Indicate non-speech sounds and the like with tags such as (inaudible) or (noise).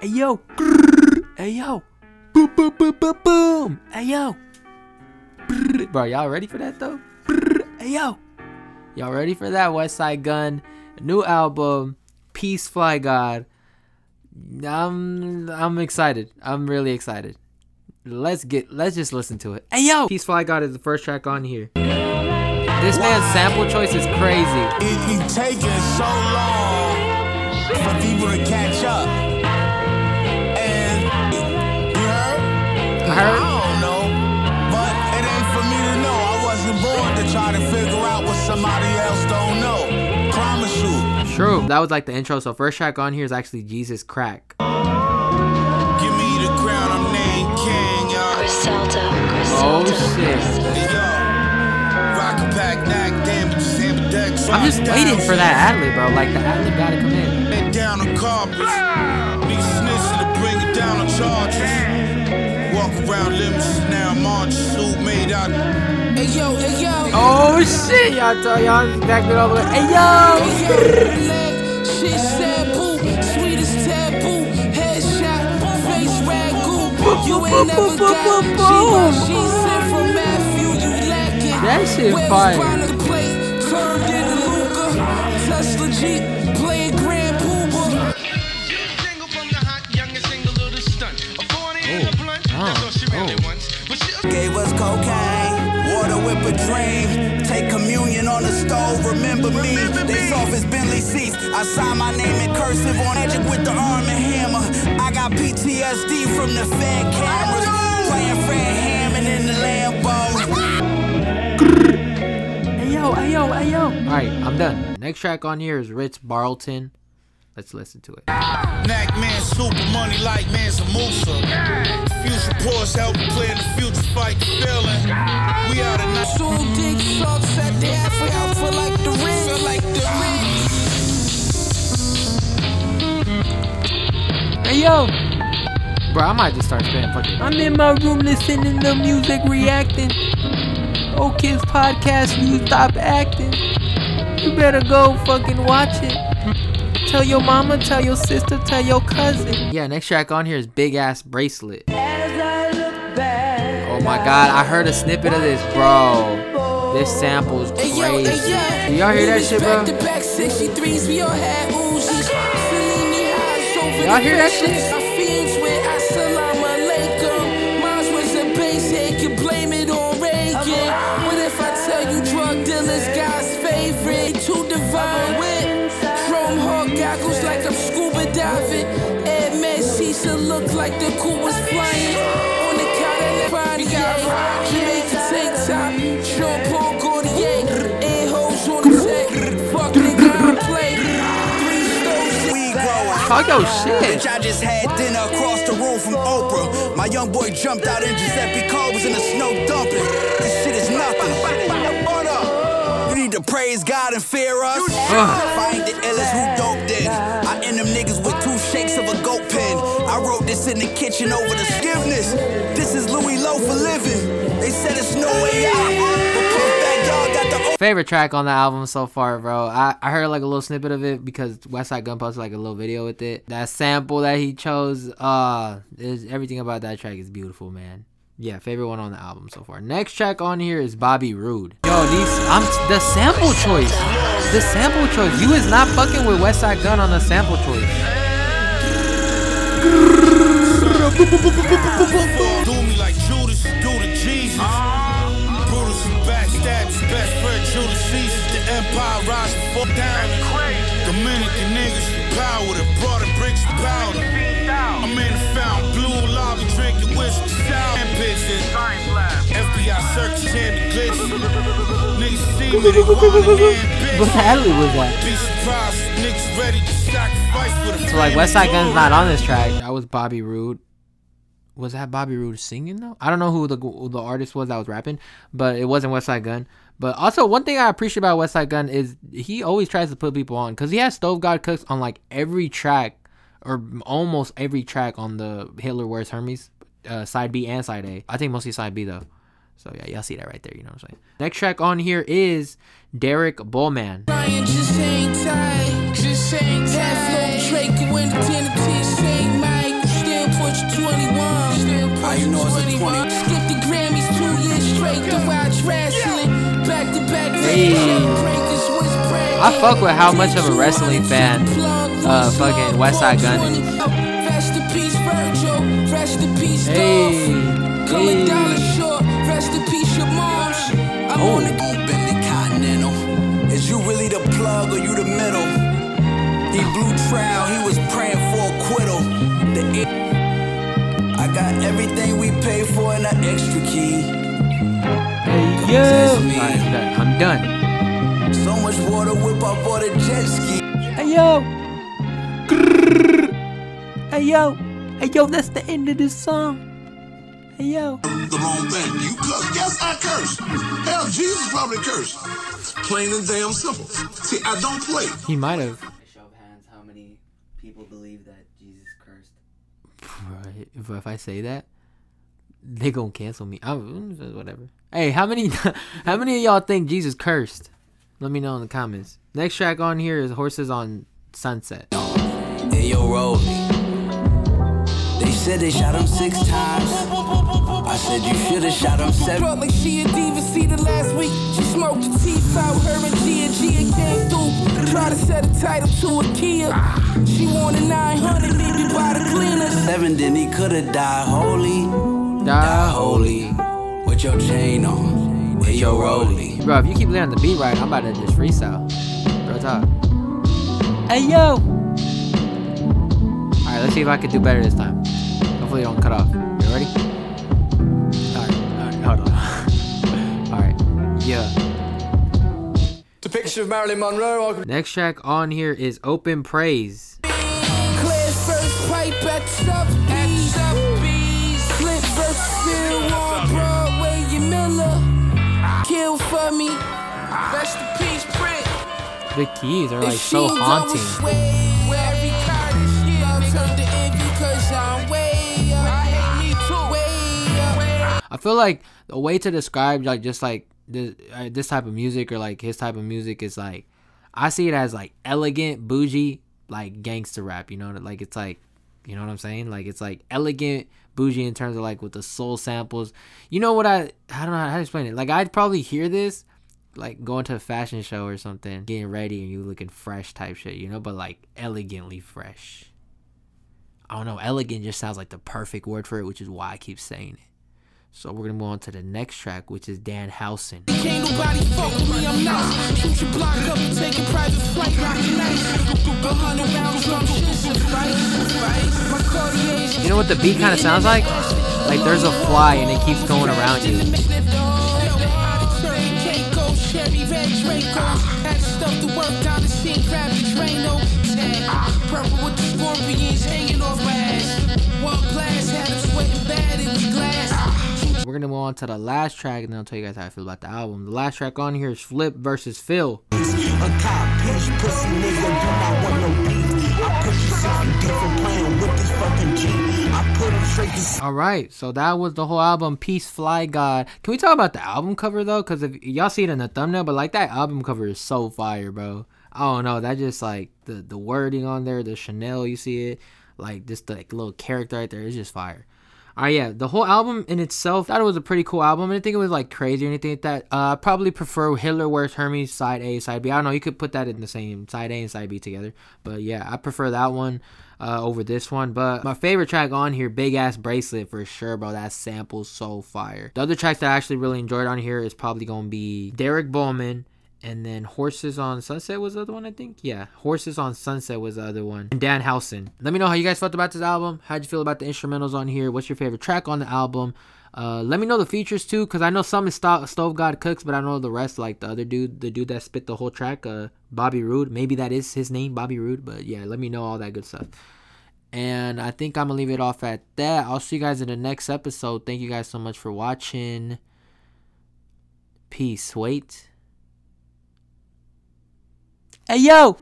Hey yo. Hey yo. Boom boom boom boom boom. Hey yo. Bro, y'all ready for that though? Hey yo. Y'all ready for that Westside Gunn new album, Peace Fly God. I'm I'm excited. I'm really excited. Let's get let's just listen to it. Hey yo, Peace Fly God is the first track on here. This man's sample choice is crazy. It be taking so long for people to catch heard. I don't know. But it ain't for me to know. I wasn't born to try to figure out what somebody else don't know. Promise you. True. That was like the intro. So first track on here is actually Jesus Crack. Give me the crown, I'm named King, y'all. Griselda, Oh shit. Hey, yo. Rock a pack, knack, damages, hammer decks. I'm just waiting for that ad lib, bro. Like the ad lib gotta come in. Down on carpets. Niggas snitching to bring it down on charges. Walk around limits, now I'm on suit made out. Hey yo, hey yo. Oh shit, y'all tell y'all back it over. Hey yo. She said boo, sweet as taboo. Headshot, face ragu. You ain't never got she got she sent from Matthew, you lacking. That shit fire. by the plate, turned into Luca. Tesla Jeep, a blunt, that's all she really oh. wants. But she Gave us cocaine, water whip a dream. Take communion on the stove, remember me. They soft as Bentley seats. I sign my name in cursive on magic with the arm and hammer. I got PTSD from the fan cameras. Playing Fred Hammond in the Lambo. Hey yo, hey yo, hey yo. Alright, I'm done. Next track on here is Ritz Barlton. Let's listen to it. Knack man, super money like man's a Musa. Future pause help play in the future fight the feeling. We out of night. So dick sucks at the halfway out for like the ring. Feel like the ring. Hey yo. Bro, I might just start spinning fucking. I'm in my room listening to music, reacting. Oh Kids podcast, you stop acting. You better go fucking watch it. Tell your mama, tell your sister, tell your cousin. Yeah, next track on here is Big Ass Bracelet. Oh my god, I heard a snippet of this, bro. This sample is crazy. Do y'all hear that shit, bro? Y'all hear that shit? Talk your shit. Bitch, I just had dinner across the room from Oprah. My young boy jumped out and Giuseppe Cobras in the snow dumping. This shit is nothing. You need to praise God and fear us. If I ain't the illest, who dope then? I end them niggas with two shakes of a goat pen. I wrote this in the kitchen over the forgiveness. This is Louis Lowe for living. They said it's no way out. Favorite track on the album so far, bro. I, I heard like a little snippet of it because Westside Gunn posted like a little video with it. That sample that he chose, uh, is everything about that track is beautiful, man. Yeah, favorite one on the album so far. Next track on here is Bobby Roode. Yo, these I'm the sample choice. The sample choice. You is not fucking with Westside Gunn on the sample choice. Best friend Judas Caesar. The empire rise and fall down. Dominican niggas, power that brought the bricks of powder. I'm in the fountain, blue lobby, drinking whiskey, sour and pitches. FBI search champion glitch. Niggas see me, they wanna What the hell was that? Be surprised, niggas ready to sacrifice for the So like family Westside Gunn's not on this track. That was Bobby Roode. Was that Bobby Roode singing though? I don't know who the who the artist was that was rapping, but it wasn't Westside Gunn. But also one thing I appreciate about Westside Gunn is he always tries to put people on because he has Stove God Cooks on like every track or almost every track on the Hitler Wears Hermes uh, side B and side A. I think mostly side B though. So yeah, y'all see that right there. You know what I'm saying. Next track on here is Derek Bullman. I fuck with how much of a wrestling fan uh fucking Westside Gunn is. Rest in peace, Virgil. Rest in peace, Hey, hey. dollar short. Rest in peace, your moms. I'm Oh. on the on Bentley Continental. Is you really the plug or you the middle? He blew trial, he was praying for acquittal. The I got everything we paid for in an extra key. Hey yo. Test me. Alright, I'm done. I'm done. So much water, whip up for the jet ski. Hey yo. Grrr. Hey yo. Hey yo, that's the end of this song. Hey yo. the wrong thing. You cuss. Yes, I curse. Hell, Jesus probably cursed. Plain and damn simple. See, I don't play. He might have. show of hands, how many people believe that Jesus cursed? Right. If, if I say that, they gonna cancel me. I'm whatever. Hey, how many (laughs) how many of y'all think Jesus cursed? Let me know in the comments. Next track on here is Horses on Sunset. Hey, yo, Rolly. They said they shot him six times. I said you should've shot him seven. Brought like she a diva, see the last week. She smoked the teeth out, her and Gia, Gia came through. Try to set a title to a Kia. She wanted 900, maybe buy the cleaners. Seven, then he could've died holy. Die holy. With your chain on. Hey, yo, Rolly. Bro, if you keep laying the beat right, I'm about to just freestyle. Real talk. Hey yo! Alright, let's see if I can do better this time. Hopefully it don't cut off. You ready? Alright, alright, hold on. (laughs) alright. Yeah. Depiction of Marilyn Monroe. I could Next track on here is Open Praise. The keys are like so haunting. always way, where every card is here. Love turned to envy 'cause I'm way up. I hate me too. Way up. I feel like the way to describe like just like this, uh, this type of music or like his type of music is like I see it as like elegant, bougie, like gangster rap. You know, like it's like you know what I'm saying? Like it's like elegant, bougie in terms of like with the soul samples. You know what I I don't know how to explain it. Like I'd probably hear this like going to a fashion show or something, getting ready and you looking fresh type shit, you know, but like elegantly fresh. I don't know, elegant just sounds like the perfect word for it, which is why I keep saying it. So we're gonna move on to the next track, which is Danhausen. Can't nobody fuck with me, I'm nice. Shoot your block up and take a private flight, rockin' nice. A hundred rounds, drum shit, suffice, suffice. My Cartier's You know what the beat kind of sounds like? Like there's a fly and it keeps going around you. Red Draco. Had stuff to work down the scene, grab the Drano. Purple with the scorpions hanging off my ass. One glass had him sweating bad in the glass. We're gonna move on to the last track and then I'll tell you guys how I feel about the album. The last track on here is Flip versus Phil. All right, so that was the whole album, Peace Fly God. Can we talk about the album cover though? Cause if y'all see it in the thumbnail, but like that album cover is so fire, bro. I don't know, that just like the the wording on there, the Chanel, you see it, like just the like, little character right there, it's just fire. Right, yeah, the whole album in itself, thought it was a pretty cool album. I didn't think it was like crazy or anything like that. Uh, I probably prefer Hitler Wears Hermes side A, side B. I don't know, you could put that in the same side A and side B together, but yeah, I prefer that one uh, over this one. But my favorite track on here, Big Ass Bracelet for sure, bro. That sample's so fire. The other tracks that I actually really enjoyed on here is probably gonna be Derek Bowman. And then Horses on Sunset was the other one, I think. Yeah, Horses on Sunset was the other one. And Danhausen. Let me know how you guys felt about this album. How'd you feel about the instrumentals on here? What's your favorite track on the album? Uh, let me know the features too, cause I know some is Sto- Stove God Cooks, but I know the rest, like the other dude, the dude that spit the whole track, uh, Bobby Roode. Maybe that is his name, Bobby Roode. But yeah, let me know all that good stuff. And I think I'm gonna leave it off at that. I'll see you guys in the next episode. Thank you guys so much for watching. Peace. Wait. Hey yo!